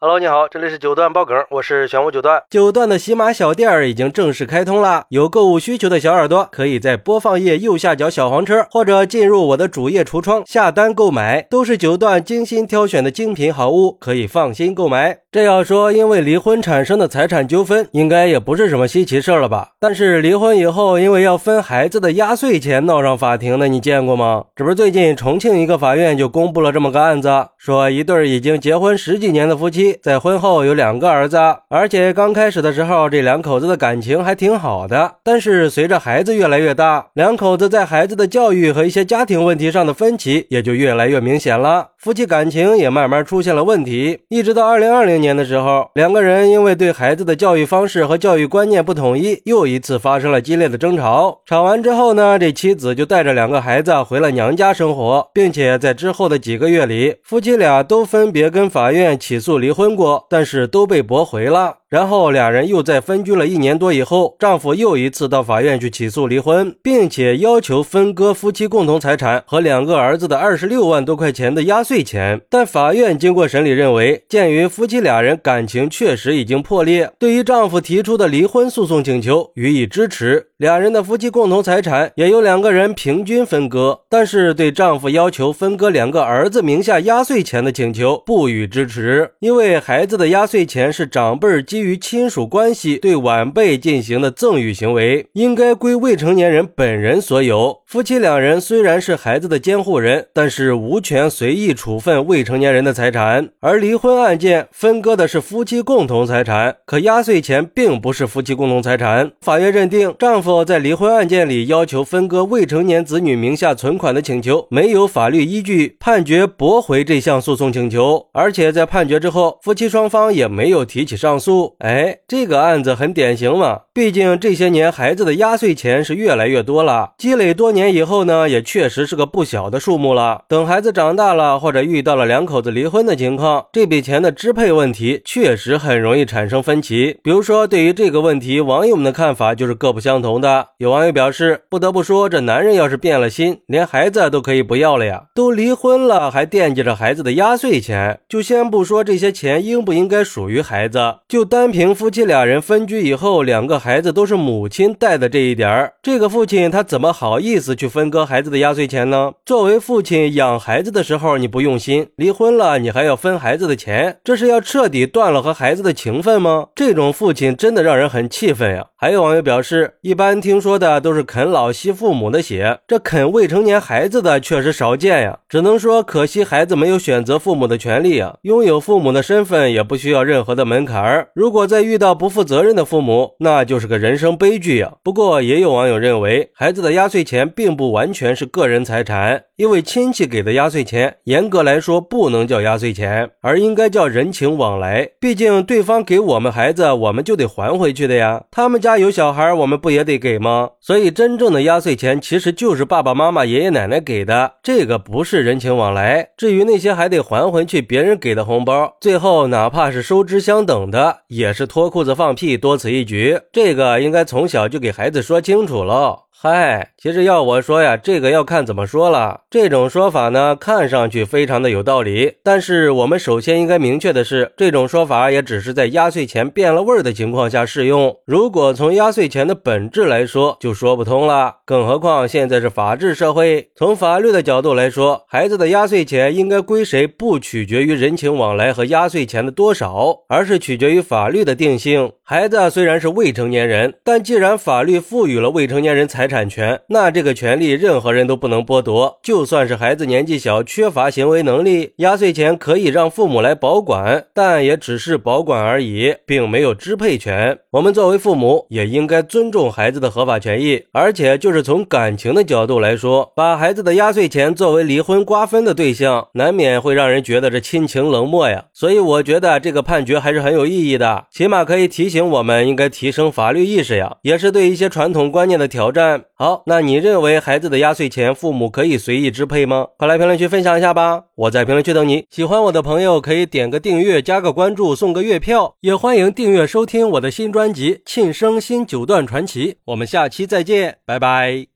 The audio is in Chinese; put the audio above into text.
Hello，你好，这里是九段爆梗，我是玄武九段。九段的喜马小店已经正式开通了，有购物需求的小耳朵可以在播放页右下角小黄车，或者进入我的主页橱窗下单购买，都是九段精心挑选的精品好物，可以放心购买。这要说因为离婚产生的财产纠纷，应该也不是什么稀奇事儿了吧？但是离婚以后，因为要分孩子的压岁钱闹上法庭的，你见过吗？这不是最近重庆一个法院就公布了这么个案子，说一对已经结婚十几年的夫妻。在婚后有两个儿子，而且刚开始的时候，这两口子的感情还挺好的。但是随着孩子越来越大，两口子在孩子的教育和一些家庭问题上的分歧也就越来越明显了，夫妻感情也慢慢出现了问题。一直到二零二零年的时候，两个人因为对孩子的教育方式和教育观念不统一，又一次发生了激烈的争吵。吵完之后呢，这妻子就带着两个孩子回了娘家生活，并且在之后的几个月里，夫妻俩都分别跟法院起诉离婚。过，但是都被驳回了。然后俩人又在分居了一年多以后，丈夫又一次到法院去起诉离婚，并且要求分割夫妻共同财产和两个儿子的二十六万多块钱的压岁钱。但法院经过审理认为，鉴于夫妻俩人感情确实已经破裂，对于丈夫提出的离婚诉讼请求予以支持。两人的夫妻共同财产也由两个人平均分割，但是对丈夫要求分割两个儿子名下压岁钱的请求不予支持，因为孩子的压岁钱是长辈儿基于亲属关系对晚辈进行的赠与行为，应该归未成年人本人所有。夫妻两人虽然是孩子的监护人，但是无权随意处分未成年人的财产。而离婚案件分割的是夫妻共同财产，可压岁钱并不是夫妻共同财产。法院认定，丈夫在离婚案件里要求分割未成年子女名下存款的请求没有法律依据，判决驳回这项诉讼请求。而且在判决之后，夫妻双方也没有提起上诉。哎，这个案子很典型嘛。毕竟这些年孩子的压岁钱是越来越多了，积累多年年以后呢，也确实是个不小的数目了。等孩子长大了，或者遇到了两口子离婚的情况，这笔钱的支配问题确实很容易产生分歧。比如说，对于这个问题，网友们的看法就是各不相同的。有网友表示，不得不说，这男人要是变了心，连孩子都可以不要了呀。都离婚了，还惦记着孩子的压岁钱，就先不说这些钱应不应该属于孩子，就单凭夫妻俩人分居以后，两个孩子都是母亲带的这一点儿，这个父亲他怎么好意思去分割孩子的压岁钱呢？作为父亲养孩子的时候你不用心，离婚了你还要分孩子的钱，这是要彻底断了和孩子的情分吗？这种父亲真的让人很气愤呀！还有网友表示，一般听说的都是啃老吸父母的血，这啃未成年孩子的确实少见呀。只能说可惜孩子没有选择父母的权利啊，拥有父母的身份也不需要任何的门槛儿。如果再遇到不负责任的父母，那就是个人生悲剧呀。不过也有网友认为，孩子的压岁钱并不完全是个人财产，因为亲戚给的压岁钱，严格来说不能叫压岁钱，而应该叫人情往来。毕竟对方给我们孩子，我们就得还回去的呀。他们家。有小孩，我们不也得给吗？所以真正的压岁钱其实就是爸爸妈妈、爷爷奶奶给的，这个不是人情往来。至于那些还得还回去别人给的红包，最后哪怕是收支相等的，也是脱裤子放屁，多此一举。这个应该从小就给孩子说清楚喽。嗨，其实要我说呀，这个要看怎么说了。这种说法呢，看上去非常的有道理，但是我们首先应该明确的是，这种说法也只是在压岁钱变了味儿的情况下适用。如果从压岁钱的本质来说，就说不通了。更何况现在是法治社会，从法律的角度来说，孩子的压岁钱应该归谁，不取决于人情往来和压岁钱的多少，而是取决于法律的定性。孩子虽然是未成年人，但既然法律赋予了未成年人财产权，那这个权利任何人都不能剥夺。就算是孩子年纪小，缺乏行为能力，压岁钱可以让父母来保管，但也只是保管而已，并没有支配权。我们作为父母，也应该尊重孩子的合法权益。而且，就是从感情的角度来说，把孩子的压岁钱作为离婚瓜分的对象，难免会让人觉得这亲情冷漠呀。所以，我觉得这个判决还是很有意义的，起码可以提醒我们应该提升法律意识呀，也是对一些传统观念的挑战。好，那你认为孩子的压岁钱父母可以随意支配吗？快来评论区分享一下吧！我在评论区等你。喜欢我的朋友可以点个订阅、加个关注、送个月票，也欢迎订阅收听我的新专辑《庆生新九段传奇》。我们下期再见，拜拜。